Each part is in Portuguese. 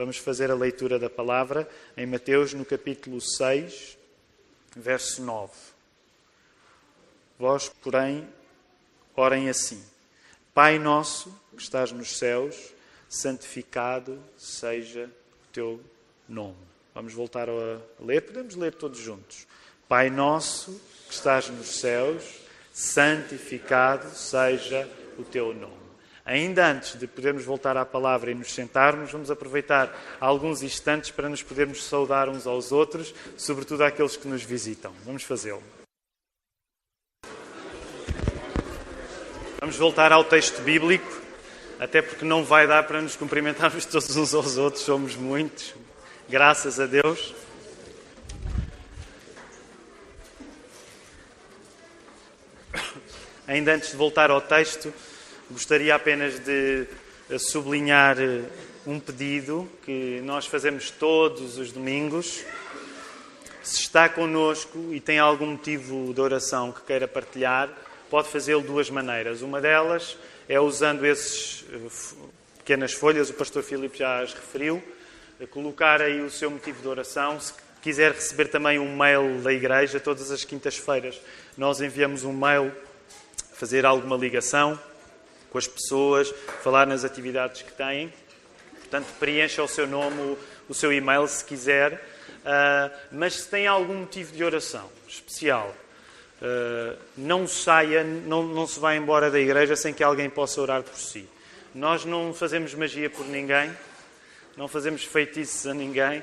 Vamos fazer a leitura da palavra em Mateus, no capítulo 6, verso 9. Vós, porém, orem assim: Pai nosso que estás nos céus, santificado seja o teu nome. Vamos voltar a ler, podemos ler todos juntos. Pai nosso que estás nos céus, santificado seja o teu nome. Ainda antes de podermos voltar à palavra e nos sentarmos, vamos aproveitar alguns instantes para nos podermos saudar uns aos outros, sobretudo àqueles que nos visitam. Vamos fazê-lo. Vamos voltar ao texto bíblico, até porque não vai dar para nos cumprimentarmos todos uns aos outros, somos muitos, graças a Deus. Ainda antes de voltar ao texto, gostaria apenas de sublinhar um pedido que nós fazemos todos os domingos. Se está connosco e tem algum motivo de oração que queira partilhar, pode fazê-lo de duas maneiras. Uma delas é usando essas pequenas folhas, o pastor Filipe já as referiu, colocar aí o seu motivo de oração. Se quiser receber também um mail da igreja, todas as quintas-feiras nós enviamos um mail fazer alguma ligação com as pessoas, falar nas atividades que têm. Portanto, preencha o seu nome, o seu e-mail, se quiser. Uh, mas se tem algum motivo de oração especial, uh, não saia, não, não se vá embora da igreja sem que alguém possa orar por si. Nós não fazemos magia por ninguém, não fazemos feitiços a ninguém,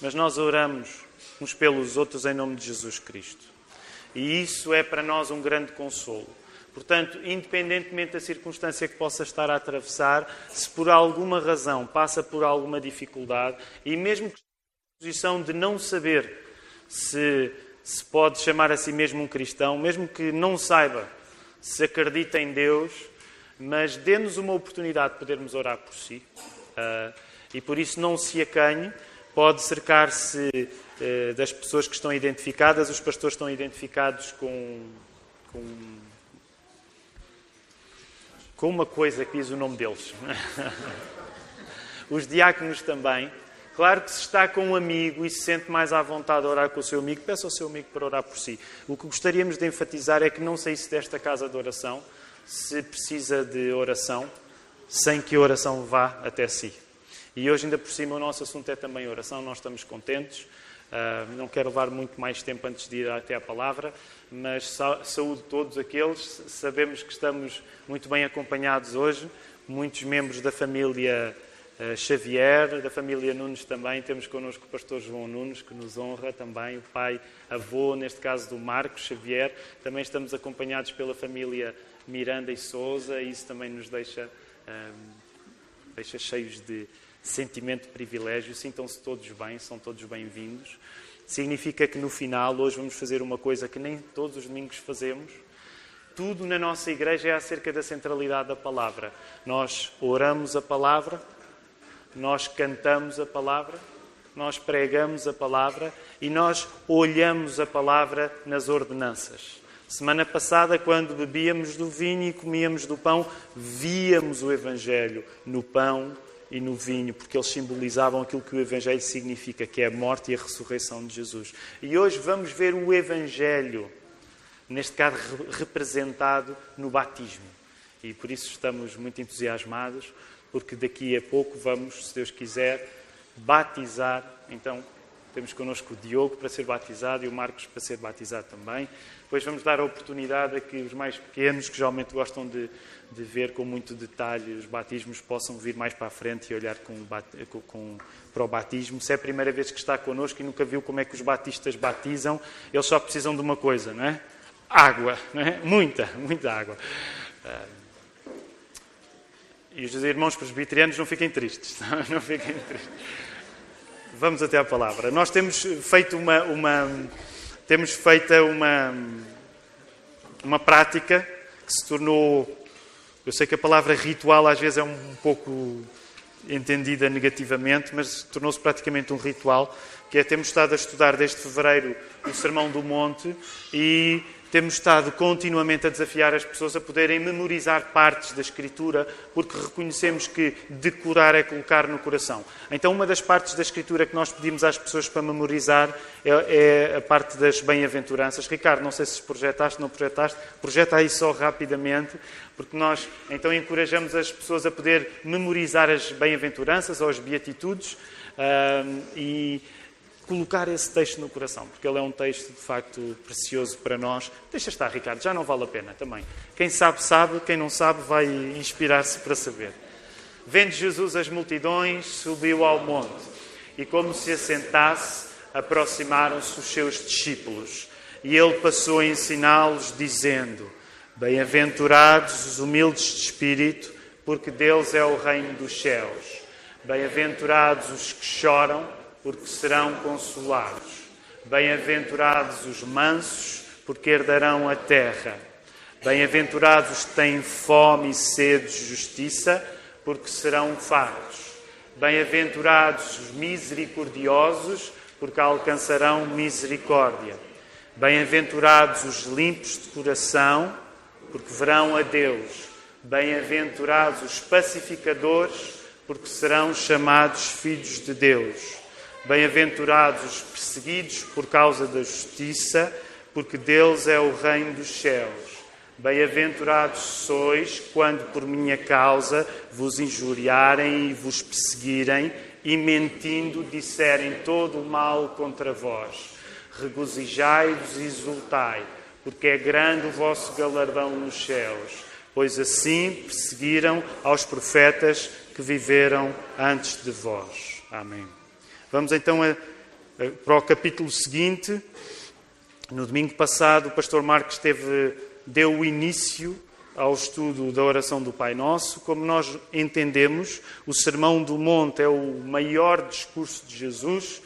mas nós oramos uns pelos outros em nome de Jesus Cristo. E isso é para nós um grande consolo. Portanto, independentemente da circunstância que possa estar a atravessar, se por alguma razão passa por alguma dificuldade, e mesmo que posição de não saber se se pode chamar a si mesmo um cristão, mesmo que não saiba se acredita em Deus, mas dê-nos uma oportunidade de podermos orar por si. Uh, e por isso não se acanhe, pode cercar-se uh, das pessoas que estão identificadas, os pastores estão identificados com, com com uma coisa que diz o nome deles. Os diáconos também. Claro que se está com um amigo e se sente mais à vontade a orar com o seu amigo, peça ao seu amigo para orar por si. O que gostaríamos de enfatizar é que não saísse desta casa de oração se precisa de oração, sem que a oração vá até si. E hoje, ainda por cima, o nosso assunto é também oração, nós estamos contentes. Uh, não quero levar muito mais tempo antes de ir até à palavra, mas sa saúde todos aqueles. Sabemos que estamos muito bem acompanhados hoje, muitos membros da família uh, Xavier, da família Nunes também. Temos connosco o pastor João Nunes, que nos honra também, o pai, avô, neste caso do Marcos Xavier. Também estamos acompanhados pela família Miranda e Souza, e isso também nos deixa, uh, deixa cheios de sentimento de privilégio, sintam-se todos bem, são todos bem-vindos. Significa que no final, hoje vamos fazer uma coisa que nem todos os domingos fazemos. Tudo na nossa igreja é acerca da centralidade da palavra. Nós oramos a palavra, nós cantamos a palavra, nós pregamos a palavra e nós olhamos a palavra nas ordenanças. Semana passada, quando bebíamos do vinho e comíamos do pão, víamos o Evangelho no pão e no vinho, porque eles simbolizavam aquilo que o Evangelho significa, que é a morte e a ressurreição de Jesus. E hoje vamos ver o Evangelho, neste caso representado no batismo. E por isso estamos muito entusiasmados, porque daqui a pouco vamos, se Deus quiser, batizar. Então, temos connosco o Diogo para ser batizado e o Marcos para ser batizado também. Depois vamos dar a oportunidade a que os mais pequenos, que geralmente gostam de, de ver com muito detalhe os batismos, possam vir mais para a frente e olhar com, com, para o batismo. Se é a primeira vez que está connosco e nunca viu como é que os batistas batizam, eles só precisam de uma coisa, não é? Água, não é? Muita, muita água. Ah, e os irmãos presbiterianos não fiquem tristes, não fiquem tristes. Vamos até à palavra. Nós temos feito uma, uma temos feito uma, uma prática que se tornou. Eu sei que a palavra ritual às vezes é um pouco entendida negativamente, mas tornou-se praticamente um ritual, que é temos estado a estudar desde fevereiro o Sermão do Monte e temos estado continuamente a desafiar as pessoas a poderem memorizar partes da Escritura, porque reconhecemos que decorar é colocar no coração. Então, uma das partes da Escritura que nós pedimos às pessoas para memorizar é, é a parte das bem-aventuranças. Ricardo, não sei se projetaste, não projetaste, projeta aí só rapidamente, porque nós então encorajamos as pessoas a poder memorizar as bem-aventuranças ou as beatitudes. Um, e colocar esse texto no coração, porque ele é um texto de facto precioso para nós. Deixa estar, Ricardo, já não vale a pena também. Quem sabe, sabe, quem não sabe, vai inspirar-se para saber. Vendo Jesus as multidões, subiu ao monte e, como se assentasse, aproximaram-se os seus discípulos. E ele passou a ensiná-los, dizendo: Bem-aventurados os humildes de espírito, porque deles é o reino dos céus. Bem-aventurados os que choram porque serão consolados. Bem-aventurados os mansos, porque herdarão a terra. Bem-aventurados os que têm fome e sede de justiça, porque serão fartos. Bem-aventurados os misericordiosos, porque alcançarão misericórdia. Bem-aventurados os limpos de coração, porque verão a Deus. Bem-aventurados os pacificadores, porque serão chamados filhos de Deus. Bem-aventurados os perseguidos por causa da justiça, porque deles é o reino dos céus. Bem-aventurados sois quando por minha causa vos injuriarem e vos perseguirem e mentindo disserem todo o mal contra vós. Regozijai-vos e exultai, porque é grande o vosso galardão nos céus, pois assim perseguiram aos profetas que viveram antes de vós. Amém. Vamos então a, a, para o capítulo seguinte. No domingo passado, o pastor Marcos teve, deu o início ao estudo da oração do Pai Nosso. Como nós entendemos, o Sermão do Monte é o maior discurso de Jesus.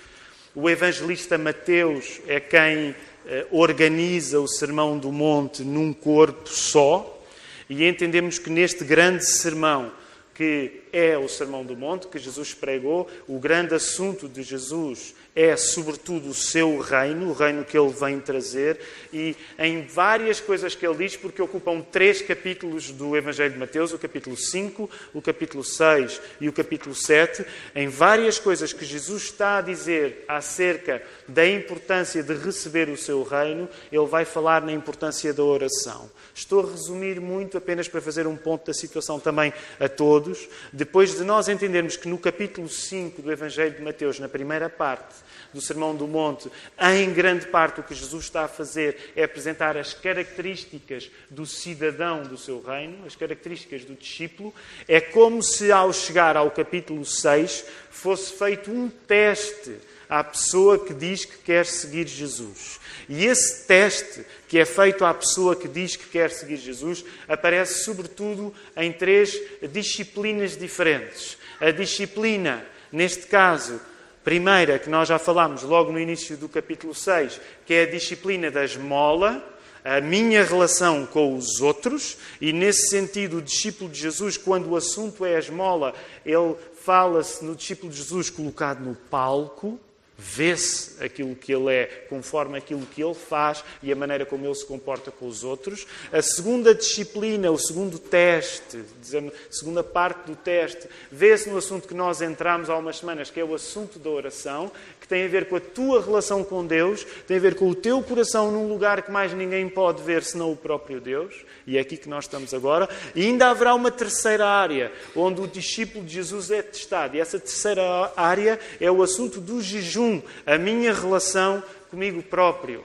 O evangelista Mateus é quem eh, organiza o Sermão do Monte num corpo só. E entendemos que neste grande sermão que é o Sermão do Monte que Jesus pregou. O grande assunto de Jesus é, sobretudo, o seu reino, o reino que ele vem trazer, e em várias coisas que ele diz, porque ocupam três capítulos do Evangelho de Mateus, o capítulo 5, o capítulo 6 e o capítulo 7, em várias coisas que Jesus está a dizer acerca da importância de receber o seu reino, ele vai falar na importância da oração. Estou a resumir muito apenas para fazer um ponto da situação também a todos. Depois de nós entendermos que no capítulo 5 do Evangelho de Mateus, na primeira parte do Sermão do Monte, em grande parte o que Jesus está a fazer é apresentar as características do cidadão do seu reino, as características do discípulo, é como se ao chegar ao capítulo 6 fosse feito um teste à pessoa que diz que quer seguir Jesus. E esse teste que é feito à pessoa que diz que quer seguir Jesus aparece sobretudo em três disciplinas diferentes. A disciplina, neste caso, primeira, que nós já falámos logo no início do capítulo 6, que é a disciplina da esmola, a minha relação com os outros, e nesse sentido, o discípulo de Jesus, quando o assunto é a esmola, ele fala-se no discípulo de Jesus colocado no palco, Vê-se aquilo que ele é conforme aquilo que ele faz e a maneira como ele se comporta com os outros. A segunda disciplina, o segundo teste, a segunda parte do teste, vê-se no assunto que nós entramos há umas semanas, que é o assunto da oração, que tem a ver com a tua relação com Deus, tem a ver com o teu coração num lugar que mais ninguém pode ver senão o próprio Deus, e é aqui que nós estamos agora. E ainda haverá uma terceira área, onde o discípulo de Jesus é testado, e essa terceira área é o assunto do jejum, a minha relação comigo próprio.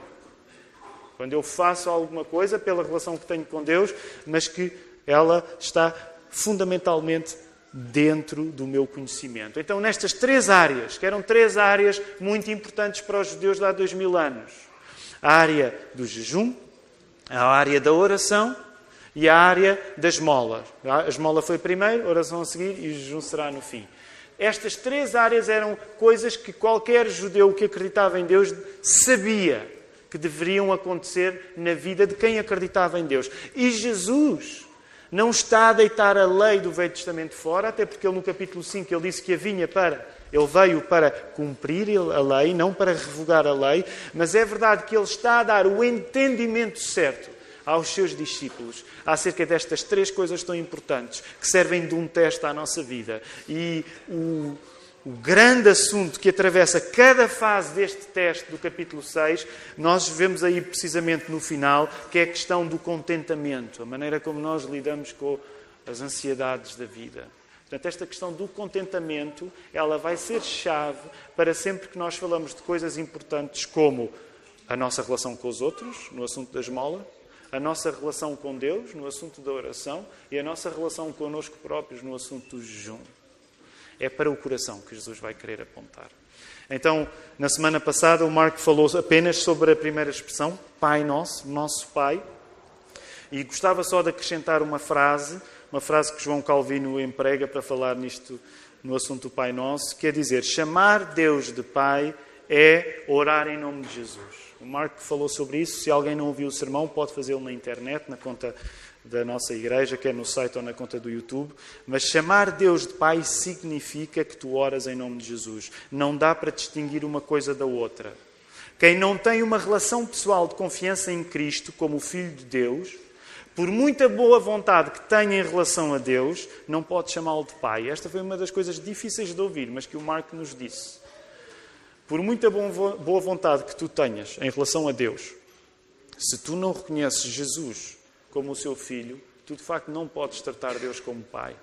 Quando eu faço alguma coisa pela relação que tenho com Deus, mas que ela está fundamentalmente dentro do meu conhecimento. Então, nestas três áreas, que eram três áreas muito importantes para os judeus de há dois mil anos: a área do jejum, a área da oração e a área da esmola. A esmola foi primeiro, a oração a seguir e o jejum será no fim. Estas três áreas eram coisas que qualquer judeu que acreditava em Deus sabia que deveriam acontecer na vida de quem acreditava em Deus. E Jesus não está a deitar a lei do Velho Testamento fora, até porque ele no capítulo 5 ele disse que a vinha para Ele veio para cumprir a lei, não para revogar a lei, mas é verdade que ele está a dar o entendimento certo aos seus discípulos acerca destas três coisas tão importantes que servem de um teste à nossa vida. E o, o grande assunto que atravessa cada fase deste teste do capítulo 6, nós vemos aí precisamente no final, que é a questão do contentamento, a maneira como nós lidamos com as ansiedades da vida. Portanto, esta questão do contentamento, ela vai ser chave para sempre que nós falamos de coisas importantes como a nossa relação com os outros, no assunto da esmola, a nossa relação com Deus, no assunto da oração, e a nossa relação connosco próprios, no assunto do jejum. É para o coração que Jesus vai querer apontar. Então, na semana passada, o Marco falou apenas sobre a primeira expressão, Pai Nosso, Nosso Pai, e gostava só de acrescentar uma frase uma frase que João Calvino emprega para falar nisto no assunto Pai Nosso, que é dizer: chamar Deus de Pai é orar em nome de Jesus. O Marco falou sobre isso. Se alguém não ouviu o sermão, pode fazê-lo na internet, na conta da nossa igreja, quer no site ou na conta do YouTube. Mas chamar Deus de Pai significa que tu oras em nome de Jesus. Não dá para distinguir uma coisa da outra. Quem não tem uma relação pessoal de confiança em Cristo como o Filho de Deus, por muita boa vontade que tenha em relação a Deus, não pode chamá-lo de pai. Esta foi uma das coisas difíceis de ouvir, mas que o Marco nos disse. Por muita boa vontade que tu tenhas em relação a Deus, se tu não reconheces Jesus como o seu filho, tu de facto não podes tratar Deus como pai.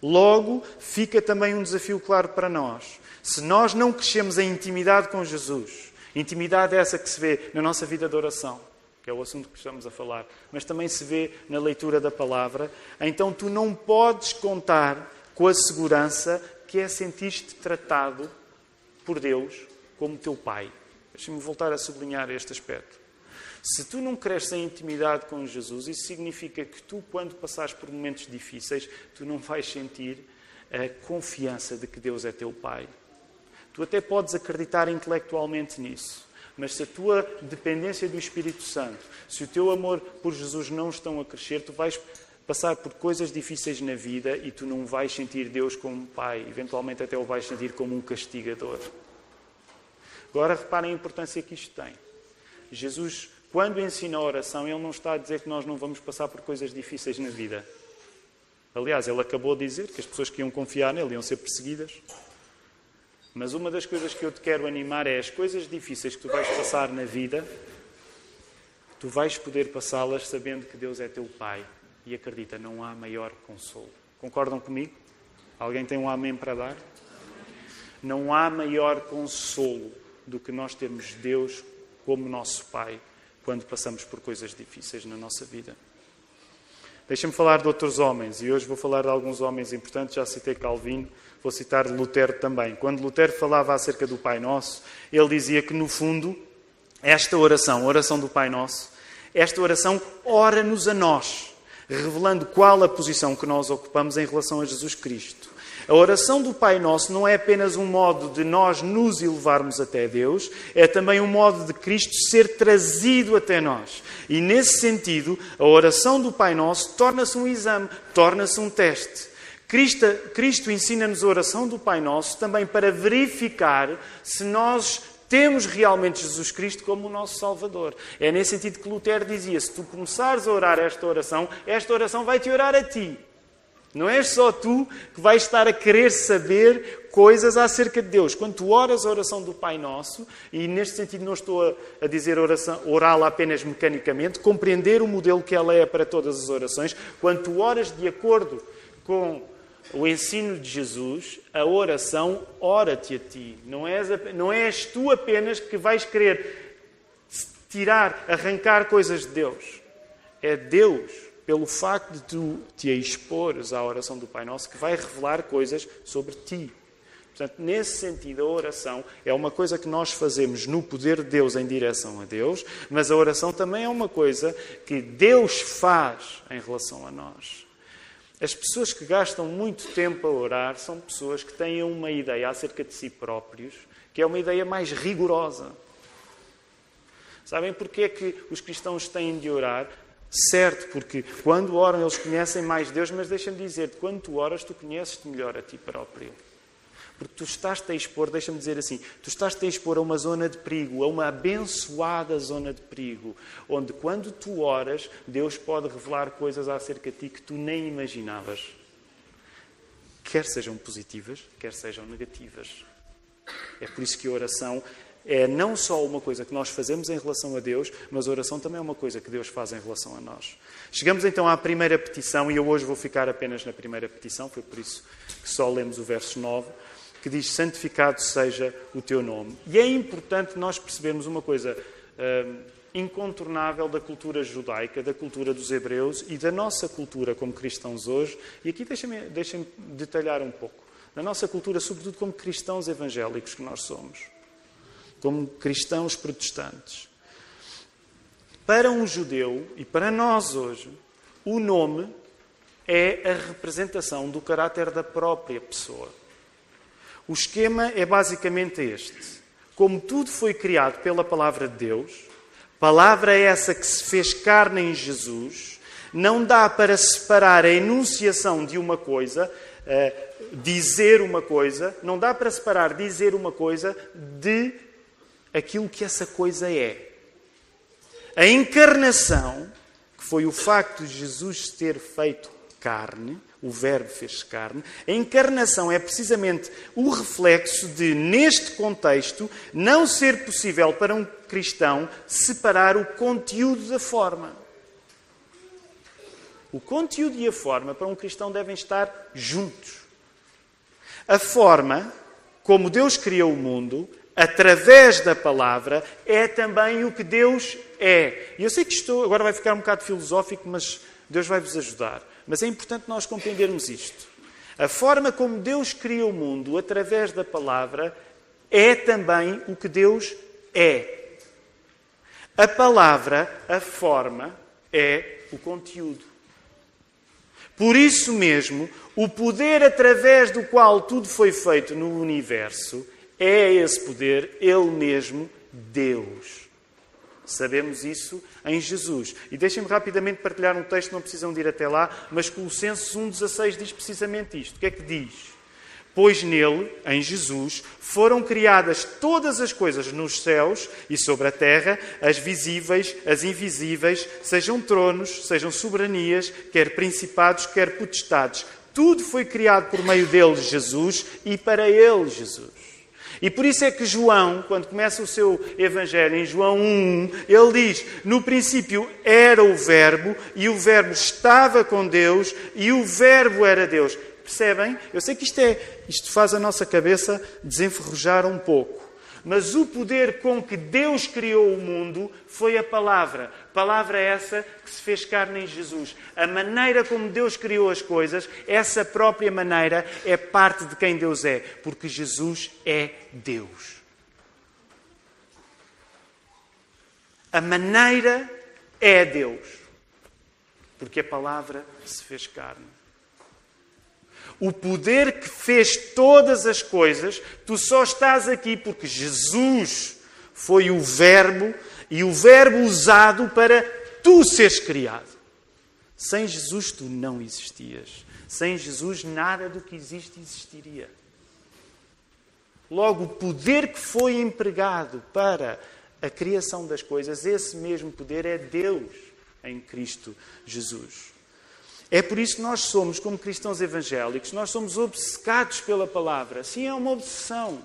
Logo, fica também um desafio claro para nós. Se nós não crescemos em intimidade com Jesus, intimidade é essa que se vê na nossa vida de oração, que é o assunto que estamos a falar, mas também se vê na leitura da palavra, então tu não podes contar com a segurança que é sentir-te tratado por Deus como teu pai. Deixa-me voltar a sublinhar este aspecto. Se tu não cresces em intimidade com Jesus, isso significa que tu, quando passares por momentos difíceis, tu não vais sentir a confiança de que Deus é teu pai. Tu até podes acreditar intelectualmente nisso, mas se a tua dependência do Espírito Santo, se o teu amor por Jesus não estão a crescer, tu vais passar por coisas difíceis na vida e tu não vais sentir Deus como pai, eventualmente até o vais sentir como um castigador. Agora reparem a importância que isto tem. Jesus, quando ensina a oração, ele não está a dizer que nós não vamos passar por coisas difíceis na vida. Aliás, ele acabou de dizer que as pessoas que iam confiar nele iam ser perseguidas. Mas uma das coisas que eu te quero animar é as coisas difíceis que tu vais passar na vida, tu vais poder passá-las sabendo que Deus é teu Pai. E acredita, não há maior consolo. Concordam comigo? Alguém tem um amém para dar? Não há maior consolo do que nós termos Deus como nosso Pai quando passamos por coisas difíceis na nossa vida. Deixa-me falar de outros homens, e hoje vou falar de alguns homens importantes. Já citei Calvino, Vou citar Lutero também. Quando Lutero falava acerca do Pai Nosso, ele dizia que, no fundo, esta oração, a oração do Pai Nosso, esta oração ora-nos a nós, revelando qual a posição que nós ocupamos em relação a Jesus Cristo. A oração do Pai Nosso não é apenas um modo de nós nos elevarmos até Deus, é também um modo de Cristo ser trazido até nós. E nesse sentido, a oração do Pai Nosso torna-se um exame, torna-se um teste. Cristo, Cristo ensina-nos a oração do Pai Nosso também para verificar se nós temos realmente Jesus Cristo como o nosso Salvador. É nesse sentido que Lutero dizia: se tu começares a orar esta oração, esta oração vai te orar a ti. Não és só tu que vais estar a querer saber coisas acerca de Deus. Quando tu oras a oração do Pai Nosso, e neste sentido não estou a, dizer orá-la apenas mecanicamente, compreender o modelo que ela é para todas as orações, quando tu oras de acordo com o ensino de Jesus, a oração, ora-te a ti. Não és, não és tu apenas que vais querer tirar, arrancar coisas de Deus. É Deus, pelo facto de tu te expores à oração do Pai Nosso, que vai revelar coisas sobre ti. Portanto, nesse sentido, a oração é uma coisa que nós fazemos no poder de Deus em direção a Deus, mas a oração também é uma coisa que Deus faz em relação a nós. As pessoas que gastam muito tempo a orar são pessoas que têm uma ideia acerca de si próprios, que é uma ideia mais rigorosa. Sabem porquê é que os cristãos têm de orar? Certo, porque quando oram eles conhecem mais Deus, mas deixa-me dizer-te, quando tu oras, tu conheces-te melhor a ti próprio. Porque tu estás-te a expor, deixa-me dizer assim, tu estás-te a expor a uma zona de perigo, a uma abençoada zona de perigo, onde quando tu oras, Deus pode revelar coisas acerca de ti que tu nem imaginavas. Quer sejam positivas, quer sejam negativas. É por isso que a oração é não só uma coisa que nós fazemos em relação a Deus, mas a oração também é uma coisa que Deus faz em relação a nós. Chegamos então à primeira petição, e eu hoje vou ficar apenas na primeira petição, foi por isso que só lemos o verso 9 que diz: Santificado seja o teu nome. E é importante nós percebermos uma coisa hum, incontornável da cultura judaica, da cultura dos hebreus e da nossa cultura como cristãos hoje. E aqui deixem-me deixem detalhar um pouco. Da nossa cultura, sobretudo como cristãos evangélicos que nós somos, como cristãos protestantes. Para um judeu e para nós hoje, o nome é a representação do caráter da própria pessoa. O esquema é basicamente este. Como tudo foi criado pela palavra de Deus, palavra essa que se fez carne em Jesus, não dá para separar a enunciação de uma coisa, uh, dizer uma coisa, não dá para separar dizer uma coisa de aquilo que essa coisa é. A encarnação, que foi o facto de Jesus ter feito carne, o Verbo fez carne. A encarnação é precisamente o reflexo de, neste contexto, não ser possível para um cristão separar o conteúdo da forma. O conteúdo e a forma para um cristão devem estar juntos. A forma, como Deus criou o mundo, através da palavra, é também o que Deus é. E eu sei que isto agora vai ficar um bocado filosófico, mas Deus vai vos ajudar. Mas é importante nós compreendermos isto. A forma como Deus cria o mundo através da palavra é também o que Deus é. A palavra, a forma, é o conteúdo. Por isso mesmo, o poder através do qual tudo foi feito no universo é esse poder, Ele mesmo, Deus. Sabemos isso em Jesus. E deixem-me rapidamente partilhar um texto, não precisam de ir até lá, mas Colossenses 1,16 diz precisamente isto. O que é que diz? Pois nele, em Jesus, foram criadas todas as coisas nos céus e sobre a terra, as visíveis, as invisíveis, sejam tronos, sejam soberanias, quer principados, quer potestades. Tudo foi criado por meio dele, Jesus, e para ele, Jesus. E por isso é que João, quando começa o seu evangelho, em João 1, ele diz: No princípio era o Verbo, e o Verbo estava com Deus, e o Verbo era Deus. Percebem? Eu sei que isto, é, isto faz a nossa cabeça desenferrujar um pouco. Mas o poder com que Deus criou o mundo foi a palavra. Palavra essa que se fez carne em Jesus. A maneira como Deus criou as coisas, essa própria maneira é parte de quem Deus é, porque Jesus é Deus. A maneira é Deus, porque a palavra se fez carne. O poder que fez todas as coisas, tu só estás aqui porque Jesus foi o Verbo e o Verbo usado para tu seres criado. Sem Jesus tu não existias. Sem Jesus nada do que existe existiria. Logo, o poder que foi empregado para a criação das coisas, esse mesmo poder é Deus em Cristo Jesus. É por isso que nós somos, como cristãos evangélicos, nós somos obcecados pela palavra. Sim, é uma obsessão.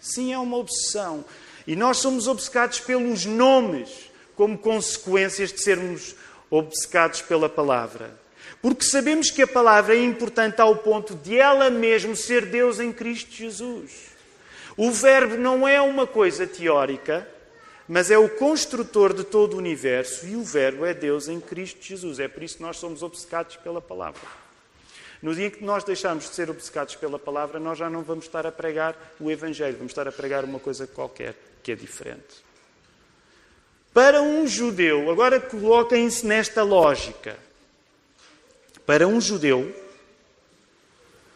Sim, é uma obsessão. E nós somos obcecados pelos nomes, como consequências de sermos obcecados pela palavra. Porque sabemos que a palavra é importante ao ponto de ela mesmo ser Deus em Cristo Jesus. O verbo não é uma coisa teórica, mas é o construtor de todo o universo e o Verbo é Deus em Cristo Jesus. É por isso que nós somos obcecados pela palavra. No dia em que nós deixarmos de ser obcecados pela palavra, nós já não vamos estar a pregar o Evangelho, vamos estar a pregar uma coisa qualquer que é diferente. Para um judeu, agora coloquem-se nesta lógica. Para um judeu,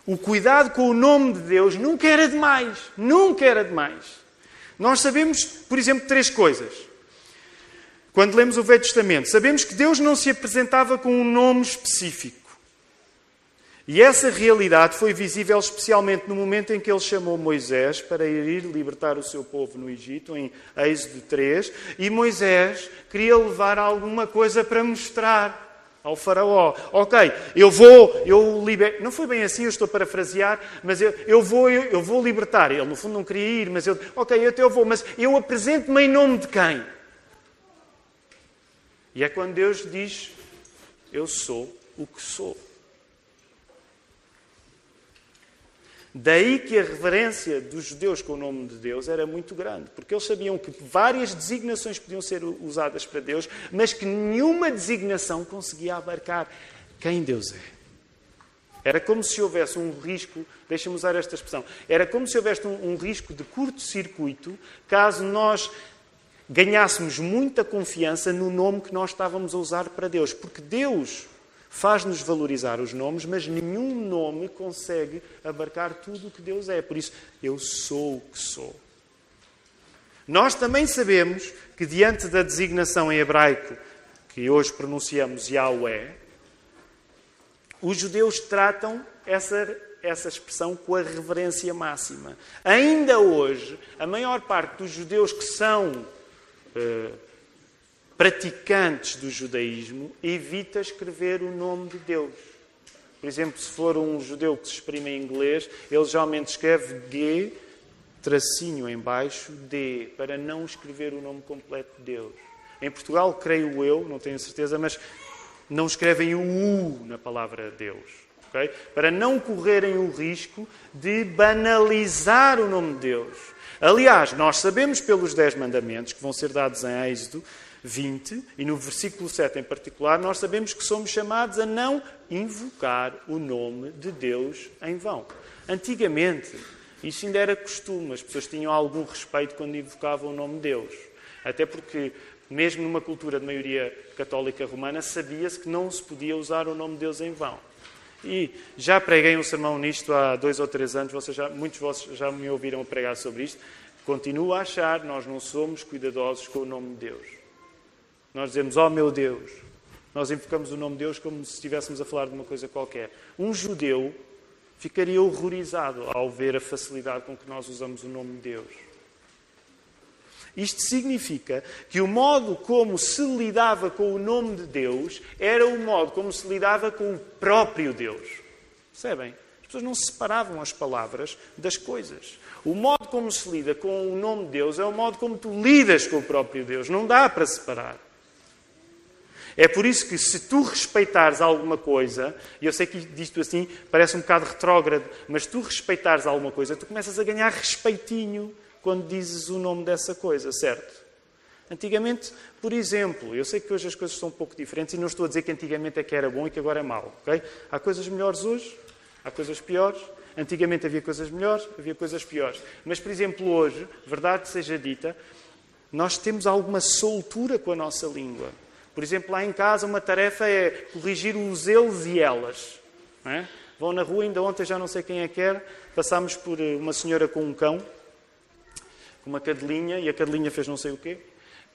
o cuidado com o nome de Deus nunca era demais. Nunca era demais. Nós sabemos, por exemplo, três coisas. Quando lemos o Velho Testamento, sabemos que Deus não se apresentava com um nome específico. E essa realidade foi visível especialmente no momento em que ele chamou Moisés para ir libertar o seu povo no Egito, em Êxodo 3, e Moisés queria levar alguma coisa para mostrar ao faraó. Ok, eu vou, eu liber... Não foi bem assim, eu estou a parafrasear, mas eu, eu vou, eu, eu, vou libertar. Ele no fundo não queria ir, mas eu, ok, eu até eu vou, mas eu apresento-me em nome de quem? E é quando Deus diz, eu sou o que sou. Daí que a reverência dos judeus com o nome de Deus era muito grande, porque eles sabiam que várias designações podiam ser usadas para Deus, mas que nenhuma designação conseguia abarcar quem Deus é. Era como se houvesse um risco, deixa-me usar esta expressão, era como se houvesse um, um risco de curto-circuito caso nós ganhássemos muita confiança no nome que nós estávamos a usar para Deus, porque Deus faz-nos valorizar os nomes, mas nenhum nome consegue abarcar tudo o que Deus é. Por isso, eu sou o que sou. Nós também sabemos que, diante da designação em hebraico, que hoje pronunciamos Yahweh, os judeus tratam essa, essa expressão com a reverência máxima. Ainda hoje, a maior parte dos judeus que são. Uh, praticantes do judaísmo evita escrever o nome de Deus. Por exemplo, se for um judeu que se exprime em inglês, ele geralmente escreve G, tracinho em baixo, D, para não escrever o nome completo de Deus. Em Portugal, creio eu, não tenho certeza, mas não escrevem o U na palavra Deus. Okay? Para não correrem o risco de banalizar o nome de Deus. Aliás, nós sabemos pelos Dez Mandamentos, que vão ser dados em Êxodo, 20, e no versículo 7 em particular, nós sabemos que somos chamados a não invocar o nome de Deus em vão. Antigamente, isso ainda era costume, as pessoas tinham algum respeito quando invocavam o nome de Deus. Até porque, mesmo numa cultura de maioria católica romana, sabia-se que não se podia usar o nome de Deus em vão. E já preguei um sermão nisto há dois ou três anos, vocês já, muitos de vocês já me ouviram pregar sobre isto. Continuo a achar, nós não somos cuidadosos com o nome de Deus. Nós dizemos, oh meu Deus. Nós invocamos o nome de Deus como se estivéssemos a falar de uma coisa qualquer. Um judeu ficaria horrorizado ao ver a facilidade com que nós usamos o nome de Deus. Isto significa que o modo como se lidava com o nome de Deus era o modo como se lidava com o próprio Deus. Percebem? As pessoas não separavam as palavras das coisas. O modo como se lida com o nome de Deus é o modo como tu lidas com o próprio Deus. Não dá para separar. É por isso que, se tu respeitares alguma coisa, e eu sei que disto assim parece um bocado retrógrado, mas tu respeitares alguma coisa, tu começas a ganhar respeitinho quando dizes o nome dessa coisa, certo? Antigamente, por exemplo, eu sei que hoje as coisas são um pouco diferentes e não estou a dizer que antigamente é que era bom e que agora é mau, ok? Há coisas melhores hoje, há coisas piores. Antigamente havia coisas melhores, havia coisas piores. Mas, por exemplo, hoje, verdade seja dita, nós temos alguma soltura com a nossa língua. Por exemplo, lá em casa, uma tarefa é corrigir os eles e elas. É? Vão na rua, ainda ontem já não sei quem é que era, passámos por eh, uma senhora com um cão, com uma cadelinha, e a cadelinha fez não sei o quê.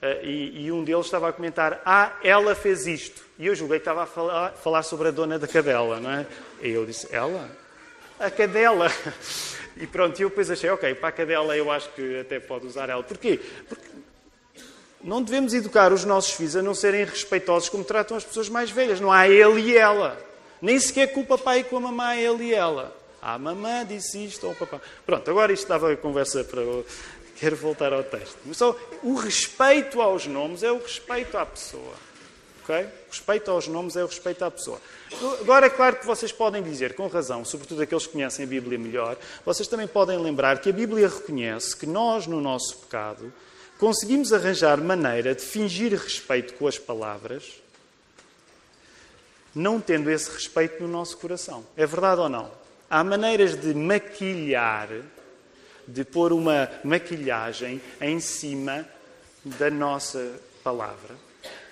Uh, e, e, um deles estava a comentar: Ah, ela fez isto. E eu julguei que estava a falar, falar sobre a dona da cadela, não é? E eu disse: Ela? A cadela. E pronto, eu depois achei: Ok, para a cadela eu acho que até pode usar ela. Porquê? Porque não devemos educar os nossos filhos a não serem respeitosos como tratam as pessoas mais velhas. Não há ele e ela. Nem sequer com o papai e com a mamãe, ele e ela. Ah, a mamãe disse isto ao papai. Pronto, agora isto estava a conversa para. Quero voltar ao texto. Mas só o respeito aos nomes é o respeito à pessoa. Ok? O respeito aos nomes é o respeito à pessoa. Agora, é claro que vocês podem dizer, com razão, sobretudo aqueles que conhecem a Bíblia melhor, vocês também podem lembrar que a Bíblia reconhece que nós, no nosso pecado, conseguimos arranjar maneira de fingir respeito com as palavras, não tendo esse respeito no nosso coração. É verdade ou não? Há maneiras de maquilhar, de pôr uma maquilhagem em cima da nossa palavra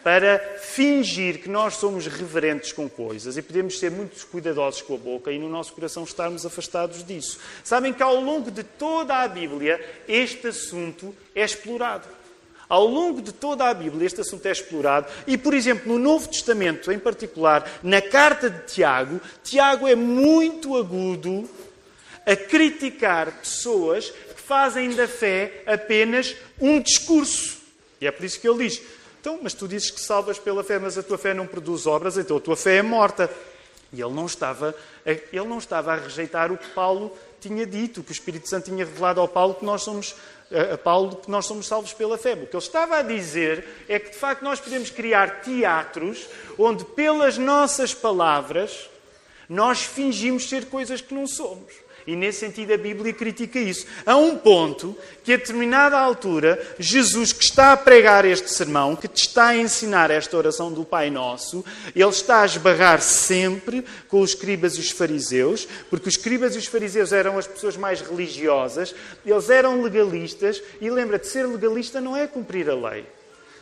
para fingir que nós somos reverentes com coisas e podemos ser muito cuidadosos com a boca e no nosso coração estarmos afastados disso. Sabem que ao longo de toda a Bíblia este assunto é explorado. Ao longo de toda a Bíblia, este assunto é explorado. E, por exemplo, no Novo Testamento, em particular, na carta de Tiago, Tiago é muito agudo a criticar pessoas que fazem da fé apenas um discurso. E é por isso que ele diz: então, mas tu dizes que salvas pela fé, mas a tua fé não produz obras, então a tua fé é morta. E ele não estava, ele não estava a rejeitar o que Paulo tinha dito, que o Espírito Santo tinha revelado ao Paulo que nós somos a Paulo que nós somos salvos pela fé. O que ele estava a dizer é que, de facto, nós podemos criar teatros onde, pelas nossas palavras, nós fingimos ser coisas que não somos. E nesse sentido a Bíblia critica isso. A um ponto que, a determinada altura, Jesus, que está a pregar este sermão, que te está a ensinar esta oração do Pai Nosso, ele está a esbarrar sempre com os escribas e os fariseus, porque os escribas e os fariseus eram as pessoas mais religiosas, eles eram legalistas, e lembra-te, ser legalista não é cumprir a lei.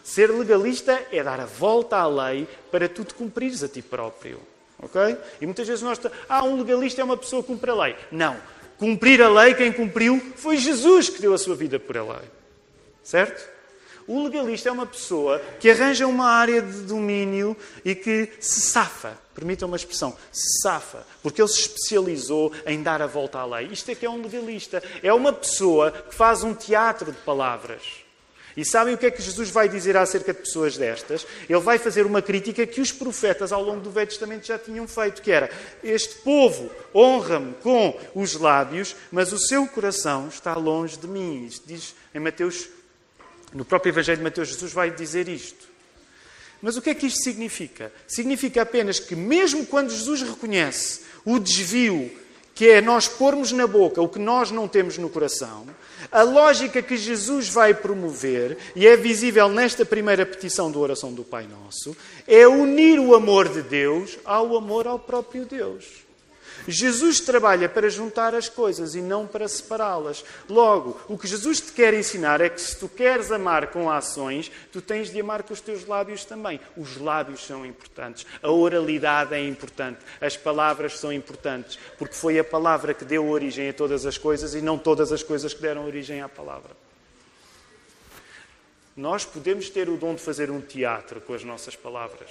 Ser legalista é dar a volta à lei para tu te cumprires a ti próprio. Ok? E muitas vezes nós. Ah, um legalista é uma pessoa que cumpre a lei. Não. Cumprir a lei, quem cumpriu foi Jesus que deu a sua vida por a lei. Certo? O legalista é uma pessoa que arranja uma área de domínio e que se safa, permitam uma expressão, se safa, porque ele se especializou em dar a volta à lei. Isto é que é um legalista. É uma pessoa que faz um teatro de palavras. E sabem o que é que Jesus vai dizer acerca de pessoas destas? Ele vai fazer uma crítica que os profetas ao longo do Velho Testamento já tinham feito, que era: Este povo honra-me com os lábios, mas o seu coração está longe de mim. Isto diz em Mateus, no próprio Evangelho de Mateus, Jesus vai dizer isto. Mas o que é que isto significa? Significa apenas que, mesmo quando Jesus reconhece o desvio que é nós pormos na boca o que nós não temos no coração, a lógica que Jesus vai promover, e é visível nesta primeira petição da oração do Pai Nosso, é unir o amor de Deus ao amor ao próprio Deus. Jesus trabalha para juntar as coisas e não para separá-las. Logo, o que Jesus te quer ensinar é que se tu queres amar com ações, tu tens de amar com os teus lábios também. Os lábios são importantes, a oralidade é importante, as palavras são importantes, porque foi a palavra que deu origem a todas as coisas e não todas as coisas que deram origem à palavra. Nós podemos ter o dom de fazer um teatro com as nossas palavras.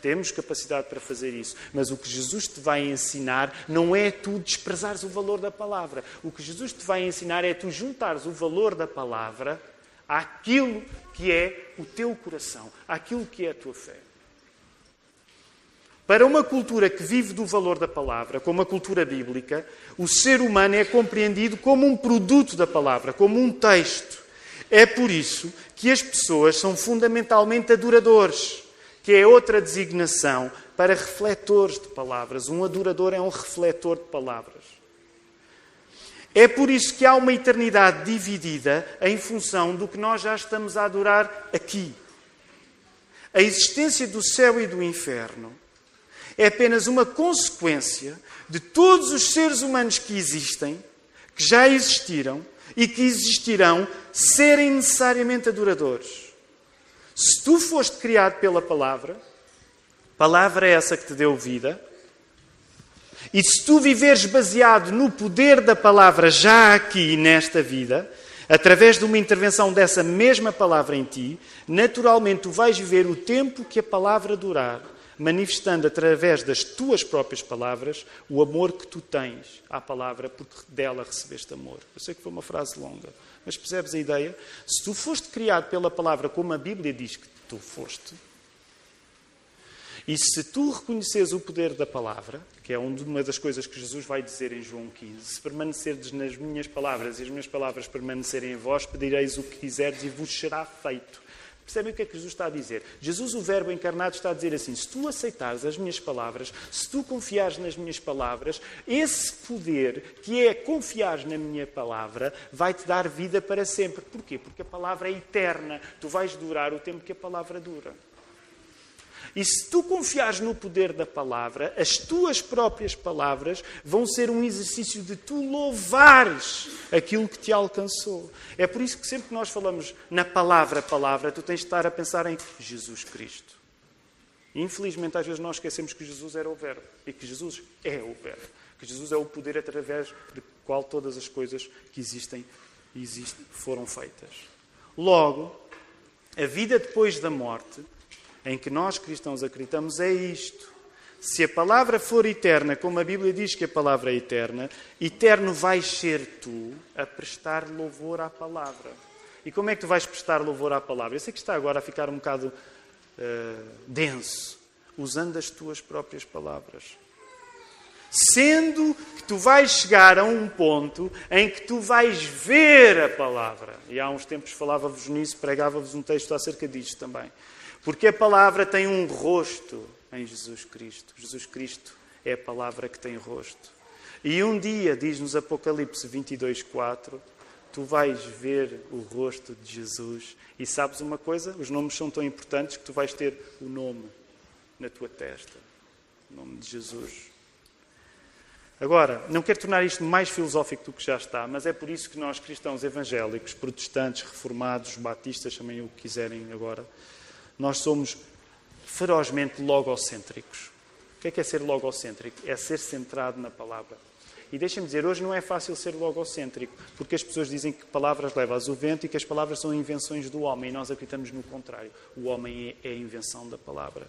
Temos capacidade para fazer isso. Mas o que Jesus te vai ensinar não é tu desprezares o valor da palavra. O que Jesus te vai ensinar é tu juntares o valor da palavra àquilo que é o teu coração, àquilo que é a tua fé. Para uma cultura que vive do valor da palavra, como a cultura bíblica, o ser humano é compreendido como um produto da palavra, como um texto. É por isso que as pessoas são fundamentalmente adoradores que é outra designação para refletores de palavras. Um adorador é um refletor de palavras. É por isso que há uma eternidade dividida em função do que nós já estamos a adorar aqui. A existência do céu e do inferno é apenas uma consequência de todos os seres humanos que existem, que já existiram e que existirão, serem necessariamente adoradores. Se tu foste criado pela palavra, palavra é essa que te deu vida, e se tu viveres baseado no poder da palavra já aqui nesta vida, através de uma intervenção dessa mesma palavra em ti, naturalmente tu vais viver o tempo que a palavra durar, manifestando através das tuas próprias palavras o amor que tu tens à palavra, porque dela recebeste amor. Eu sei que foi uma frase longa. Mas percebes a ideia? Se tu foste criado pela palavra como a Bíblia diz que tu foste, e se tu reconheces o poder da palavra, que é uma das coisas que Jesus vai dizer em João 15, se permanecerdes nas minhas palavras e as minhas palavras permanecerem em vós, pedireis o que quiserdes e vos será feito. Percebem o que é que Jesus está a dizer? Jesus, o Verbo encarnado, está a dizer assim: se tu aceitares as minhas palavras, se tu confiares nas minhas palavras, esse poder que é confiar na minha palavra vai-te dar vida para sempre. Porquê? Porque a palavra é eterna. Tu vais durar o tempo que a palavra dura. E se tu confiares no poder da palavra, as tuas próprias palavras vão ser um exercício de tu louvares aquilo que te alcançou. É por isso que sempre que nós falamos na palavra, palavra, tu tens de estar a pensar em Jesus Cristo. Infelizmente, às vezes nós esquecemos que Jesus era o Verbo e que Jesus é o Verbo. Que Jesus é o poder através do qual todas as coisas que existem, existem foram feitas. Logo, A vida depois da morte, em que nós cristãos acreditamos, é isto. Se a palavra for eterna, como a Bíblia diz que a palavra é eterna, eterno vais ser tu a prestar louvor à palavra. E como é que tu vais prestar louvor à palavra? Eu sei que está agora a ficar um bocado uh, denso, usando as tuas próprias palavras. Sendo que tu vais chegar a um ponto em que tu vais ver a palavra. E há uns tempos falava-vos nisso, pregava-vos um texto acerca disto também. Porque a palavra tem um rosto em Jesus Cristo. Jesus Cristo é a palavra que tem rosto. E um dia, diz-nos Apocalipse 22, 4, tu vais ver o rosto de Jesus. E sabes uma coisa? Os nomes são tão importantes que tu vais ter o nome na tua testa. O nome de Jesus. Agora, não quero tornar isto mais filosófico do que já está, mas é por isso que nós, cristãos evangélicos, protestantes, reformados, batistas, chamem o que quiserem agora, nós somos ferozmente logocêntricos. O que é, que é ser logocêntrico? É ser centrado na palavra. E deixem-me dizer, hoje não é fácil ser logocêntrico, porque as pessoas dizem que palavras levam o vento e que as palavras são invenções do homem, e nós acreditamos no contrário. O homem é a invenção da palavra.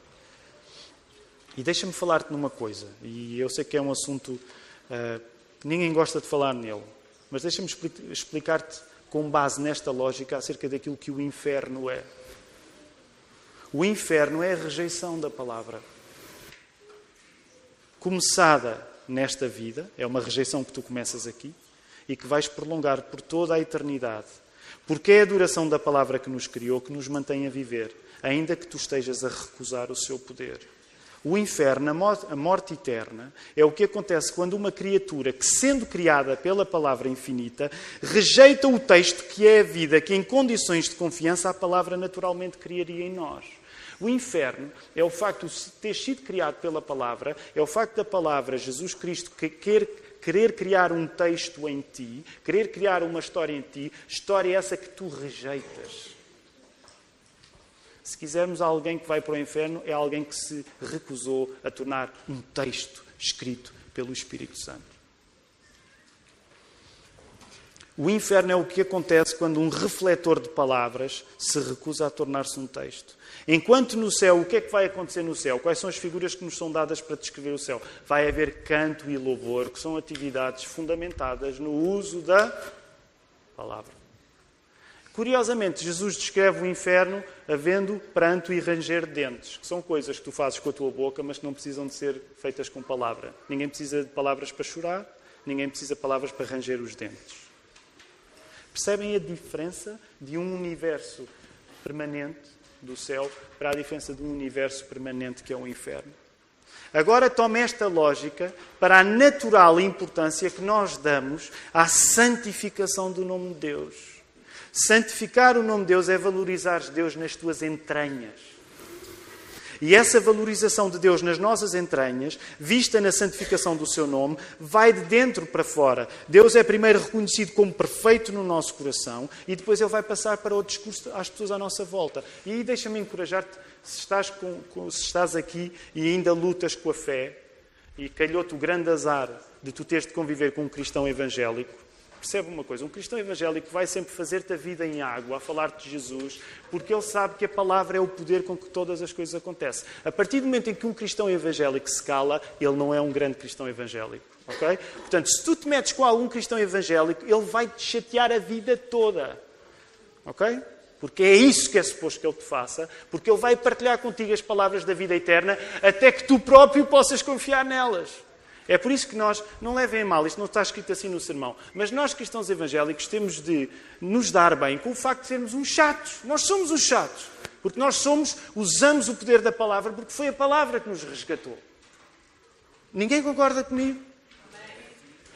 E deixa-me falar-te numa coisa, e eu sei que é um assunto uh, que ninguém gosta de falar nele, mas deixa-me explicar-te com base nesta lógica acerca daquilo que o inferno é. O inferno é a rejeição da palavra. Começada nesta vida, é uma rejeição que tu começas aqui e que vais prolongar por toda a eternidade. Porque é a duração da palavra que nos criou que nos mantém a viver, ainda que tu estejas a recusar o seu poder. O inferno, a morte eterna, é o que acontece quando uma criatura que, sendo criada pela palavra infinita, rejeita o texto que é a vida, que em condições de confiança a palavra naturalmente criaria em nós. O inferno é o facto de ter sido criado pela palavra, é o facto da palavra, Jesus Cristo, quer, querer criar um texto em ti, querer criar uma história em ti, história essa que tu rejeitas. Se quisermos alguém que vai para o inferno, é alguém que se recusou a tornar um texto escrito pelo Espírito Santo. O inferno é o que acontece quando um refletor de palavras se recusa a tornar-se um texto. Enquanto no céu, o que é que vai acontecer no céu? Quais são as figuras que nos são dadas para descrever o céu? Vai haver canto e louvor, que são atividades fundamentadas no uso da palavra. Curiosamente, Jesus descreve o inferno havendo pranto e ranger de dentes, que são coisas que tu fazes com a tua boca, mas que não precisam de ser feitas com palavra. Ninguém precisa de palavras para chorar, ninguém precisa de palavras para ranger os dentes. Percebem a diferença de um universo permanente do céu para a diferença de um universo permanente que é o inferno? Agora tome esta lógica para a natural importância que nós damos à santificação do nome de Deus. Santificar o nome de Deus é valorizar Deus nas tuas entranhas. E essa valorização de Deus nas nossas entranhas, vista na santificação do seu nome, vai de dentro para fora. Deus é primeiro reconhecido como perfeito no nosso coração e depois ele vai passar para o discurso às pessoas à nossa volta. E deixa-me encorajar-te, se estás, com, com, se estás aqui e ainda lutas com a fé, e calhou-te o grande azar de tu teres de conviver com um cristão evangélico, Percebe uma coisa: um cristão evangélico vai sempre fazer-te a vida em água, a falar-te de Jesus, porque ele sabe que a palavra é o poder com que todas as coisas acontecem. A partir do momento em que um cristão evangélico se cala, ele não é um grande cristão evangélico. ok? Portanto, se tu te metes com algum cristão evangélico, ele vai te chatear a vida toda. Ok? Porque é isso que é suposto que ele te faça, porque ele vai partilhar contigo as palavras da vida eterna até que tu próprio possas confiar nelas. É por isso que nós, não levem a mal, isto não está escrito assim no sermão, mas nós cristãos evangélicos temos de nos dar bem com o facto de sermos uns chatos. Nós somos os chatos. Porque nós somos, usamos o poder da palavra, porque foi a palavra que nos resgatou. Ninguém concorda comigo?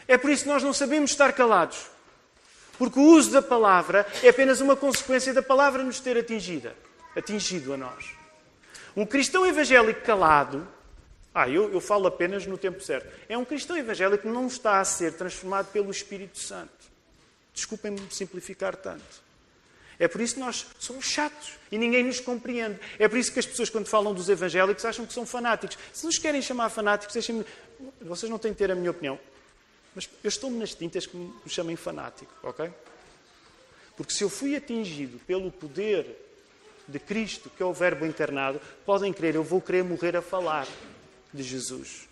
É por isso que nós não sabemos estar calados. Porque o uso da palavra é apenas uma consequência da palavra nos ter atingida, atingido a nós. Um cristão evangélico calado ah, eu, eu falo apenas no tempo certo. É um cristão evangélico que não está a ser transformado pelo Espírito Santo. Desculpem-me simplificar tanto. É por isso que nós somos chatos e ninguém nos compreende. É por isso que as pessoas, quando falam dos evangélicos, acham que são fanáticos. Se nos querem chamar fanáticos, deixem-me. Vocês não têm de ter a minha opinião. Mas eu estou-me nas tintas que me chamem fanático, ok? Porque se eu fui atingido pelo poder de Cristo, que é o Verbo encarnado, podem crer, eu vou querer morrer a falar de Jesus.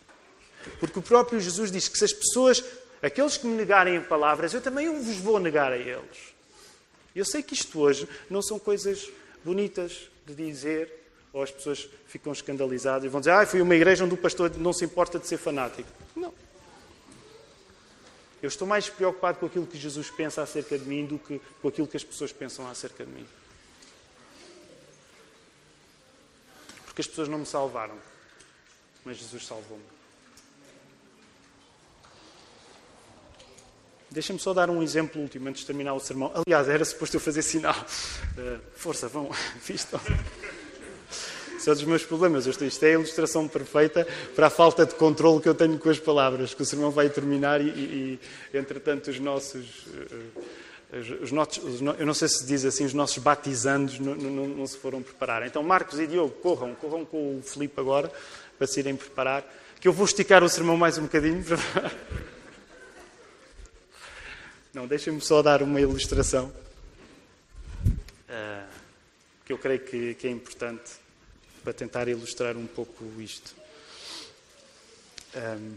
Porque o próprio Jesus diz que se as pessoas, aqueles que me negarem palavras, eu também vos vou negar a eles. Eu sei que isto hoje não são coisas bonitas de dizer, ou as pessoas ficam escandalizadas e vão dizer, ah, fui uma igreja onde o pastor não se importa de ser fanático. Não. Eu estou mais preocupado com aquilo que Jesus pensa acerca de mim do que com aquilo que as pessoas pensam acerca de mim. Porque as pessoas não me salvaram, mas Jesus salvou-me. Deixa-me só dar um exemplo último antes de terminar o sermão. Aliás, era suposto eu fazer sinal. Uh, força, vão, visto. Isso é dos meus problemas. Isto é a ilustração perfeita para a falta de controle que eu tenho com as palavras, que o sermão vai terminar e, e, entretanto, os nossos. Os nossos, eu não sei se diz assim, os nossos batizandos não, não, não, se foram preparar. Então, Marcos e Diogo, corram, corram com o Filipe agora, para se irem preparar, que eu vou esticar o sermão mais um bocadinho. Não, deixem-me só dar uma ilustração, uh, que eu creio que, que é importante para tentar ilustrar um pouco isto. Um,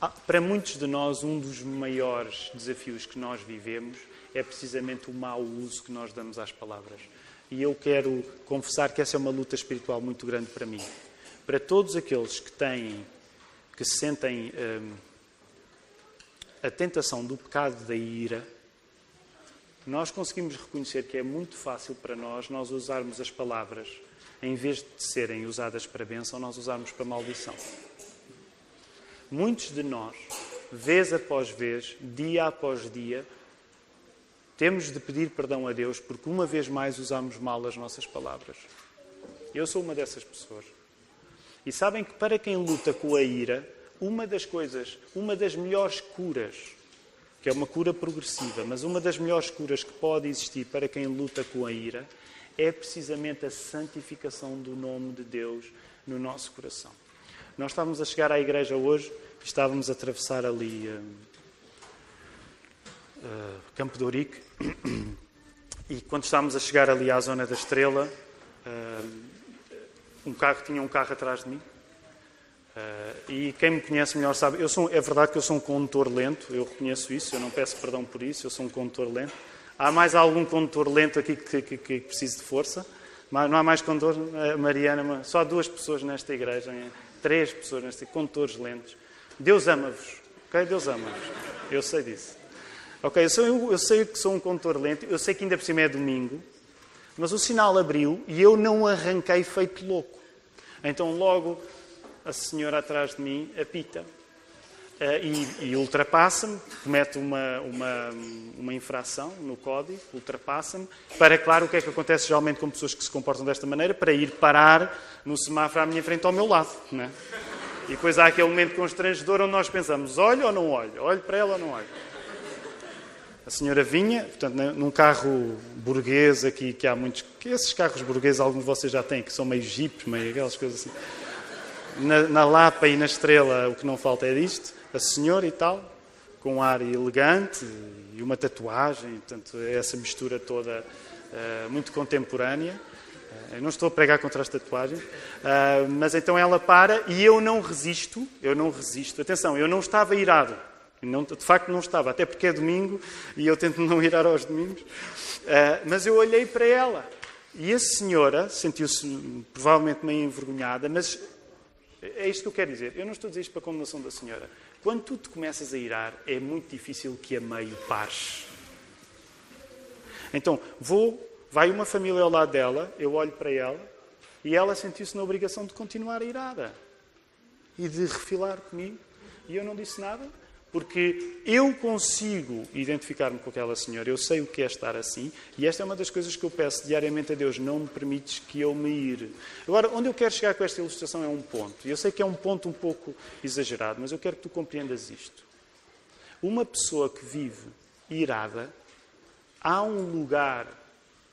ah, para muitos de nós, um dos maiores desafios que nós vivemos é precisamente o mau uso que nós damos às palavras. E eu quero confessar que essa é uma luta espiritual muito grande para mim. Para todos aqueles que têm, que se sentem um, a tentação do pecado da ira, nós conseguimos reconhecer que é muito fácil para nós nós usarmos as palavras em vez de serem usadas para bênção, nós usarmos para maldição. Muitos de nós, vez após vez, dia após dia, temos de pedir perdão a Deus porque uma vez mais usamos mal as nossas palavras. Eu sou uma dessas pessoas. E sabem que para quem luta com a ira, uma das coisas, uma das melhores curas, que é uma cura progressiva, mas uma das melhores curas que pode existir para quem luta com a ira, é precisamente a santificação do nome de Deus no nosso coração. Nós estávamos a chegar à igreja hoje, estávamos a atravessar ali uh, uh, Campo de Ourique, e quando estávamos a chegar ali à zona da Estrela, uh, um carro tinha um carro atrás de mim. e quem me conhece melhor sabe, eu sou, é verdade que eu sou um condutor lento, eu reconheço isso, eu não peço perdão por isso, eu sou um condutor lento. Há mais algum condutor lento aqui que, que, que precise de força? Não há mais condutor? Mariana, só duas pessoas nesta igreja, três pessoas nesta condutores lentos. Deus ama-vos, ok? Deus ama-vos. Eu sei disso. Ok, eu, sou, eu sei que sou um condutor lento, eu sei que ainda por cima é domingo, mas o sinal abriu e eu não arranquei feito louco. Então logo a senhora atrás de mim apita. Eh, e, e ultrapassa-me, comete uma, uma, uma infração no código, ultrapassa-me, para, claro, o que é que acontece geralmente com pessoas que se comportam desta maneira? Para ir parar no semáforo à minha frente ao meu lado. Não é? E depois há aquele momento constrangedor onde nós pensamos, olho ou não olho? Olho para ela ou não olho? A senhora vinha, portanto, num carro burguês aqui, que há muitos... Que esses carros burgueses, alguns de vocês já têm, que são meio jipes, meio aquelas coisas assim. Na, na Lapa e na Estrela, o que não falta é disto a senhora e tal, com um ar elegante e uma tatuagem, portanto, é essa mistura toda uh, muito contemporânea. Uh, eu não estou a pregar contra as tatuagens, uh, mas então ela para e eu não resisto, eu não resisto. Atenção, eu não estava irado. Não, de facto não estava, até porque é domingo e eu tento não irar aos domingos. mas eu olhei para ela e a senhora sentiu-se provavelmente meio envergonhada, mas é isto que eu quero dizer. Eu não estou a dizer isto para a condenação da senhora. Quando tu te começas a irar, é muito difícil que a meio pares. Então, vou, vai uma família ao lado dela, eu olho para ela, e ela sentiu-se na obrigação de continuar irada. E de refilar comigo. E eu não disse nada, porque eu consigo identificar-me com aquela senhora, eu sei o que é estar assim, e esta é uma das coisas que eu peço diariamente a Deus: não me permites que eu me ire. Agora, onde eu quero chegar com esta ilustração é um ponto, e eu sei que é um ponto um pouco exagerado, mas eu quero que tu compreendas isto. Uma pessoa que vive irada, há um lugar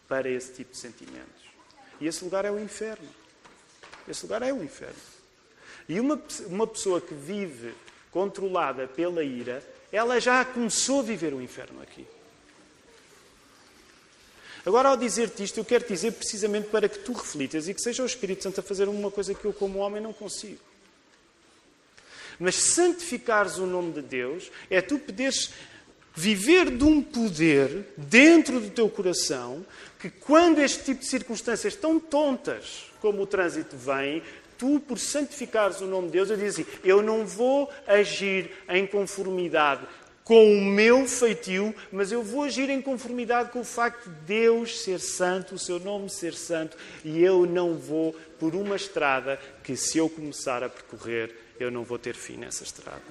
para esse tipo de sentimentos, e esse lugar é o inferno. Esse lugar é o inferno. E uma, uma pessoa que vive controlada pela ira, ela já começou a viver o inferno aqui. Agora, ao dizer-te isto, eu quero dizer precisamente para que tu reflitas e que seja o Espírito Santo a fazer uma coisa que eu, como homem, não consigo. Mas santificares o nome de Deus é tu poderes viver de um poder dentro do teu coração que, quando este tipo de circunstâncias tão tontas como o trânsito vem, tu, por santificares o nome de Deus, eu digo assim: eu não vou agir em conformidade com o meu feitio, mas eu vou agir em conformidade com o facto de Deus ser santo, o seu nome ser santo, e eu não vou por uma estrada que, se eu começar a percorrer, eu não vou ter fim nessa estrada.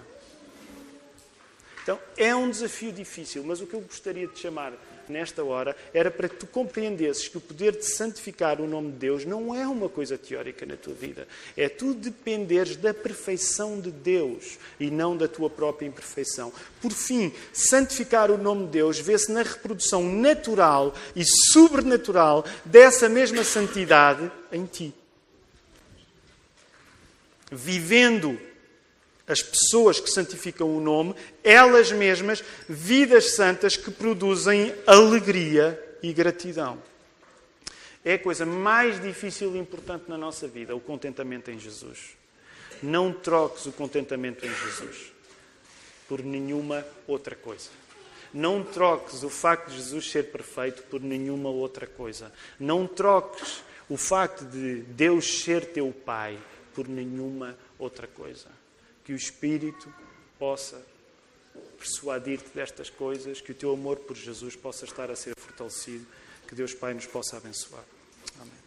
Então, é um desafio difícil, mas o que eu gostaria de chamar nesta hora era para que tu compreendesses que o poder de santificar o nome de Deus não é uma coisa teórica na tua vida. É tu dependeres da perfeição de Deus e não da tua própria imperfeição. Por fim, santificar o nome de Deus vê-se na reprodução natural e sobrenatural dessa mesma santidade em ti. Vivendo as pessoas que santificam o nome, elas mesmas, vidas santas que produzem alegria e gratidão. É a coisa mais difícil e importante na nossa vida, o contentamento em Jesus. Não troques o contentamento em Jesus por nenhuma outra coisa. Não troques o facto de Jesus ser perfeito por nenhuma outra coisa. Não troques o facto de Deus ser teu Pai por nenhuma outra coisa que o Espírito possa persuadir-te destas coisas, que o teu amor por Jesus possa estar a ser fortalecido, que Deus Pai nos possa abençoar. Amém.